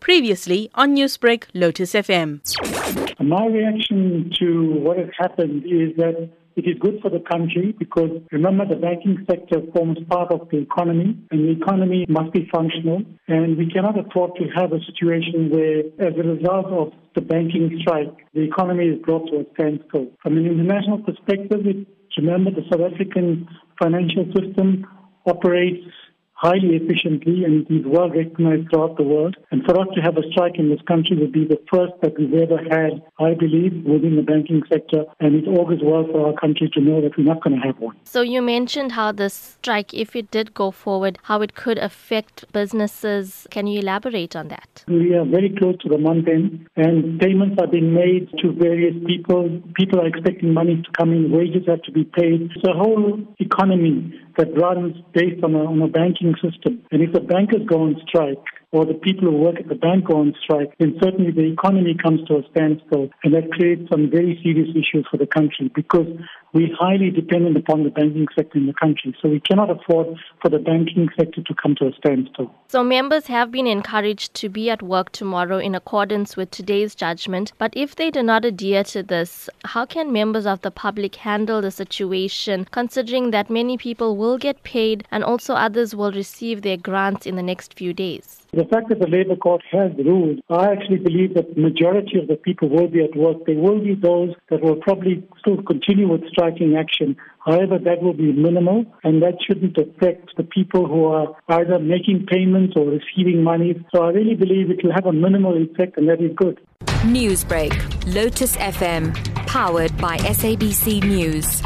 Previously on Newsbreak, Lotus FM. My reaction to what has happened is that it is good for the country because remember the banking sector forms part of the economy and the economy must be functional and we cannot afford to have a situation where as a result of the banking strike the economy is brought to a standstill. From an international perspective, remember the South African financial system operates highly efficiently and it is well recognized throughout the world. And for us to have a strike in this country would be the first that we've ever had, I believe, within the banking sector. And it augurs well for our country to know that we're not going to have one. So you mentioned how this strike, if it did go forward, how it could affect businesses. Can you elaborate on that? We are very close to the month end and payments are being made to various people. People are expecting money to come in, wages have to be paid. The whole economy that runs based on a, on a banking system. And if the bankers go on strike, or the people who work at the bank go on strike, then certainly the economy comes to a standstill. And that creates some very serious issues for the country because we're highly dependent upon the banking sector in the country. So we cannot afford for the banking sector to come to a standstill. So members have been encouraged to be at work tomorrow in accordance with today's judgment. But if they do not adhere to this, how can members of the public handle the situation, considering that many people will get paid and also others will receive their grants in the next few days? The fact that the Labour Court has ruled, I actually believe that the majority of the people will be at work. There will be those that will probably still continue with striking action. However, that will be minimal and that shouldn't affect the people who are either making payments or receiving money. So I really believe it will have a minimal effect and that is good. Newsbreak, Lotus FM, powered by SABC News.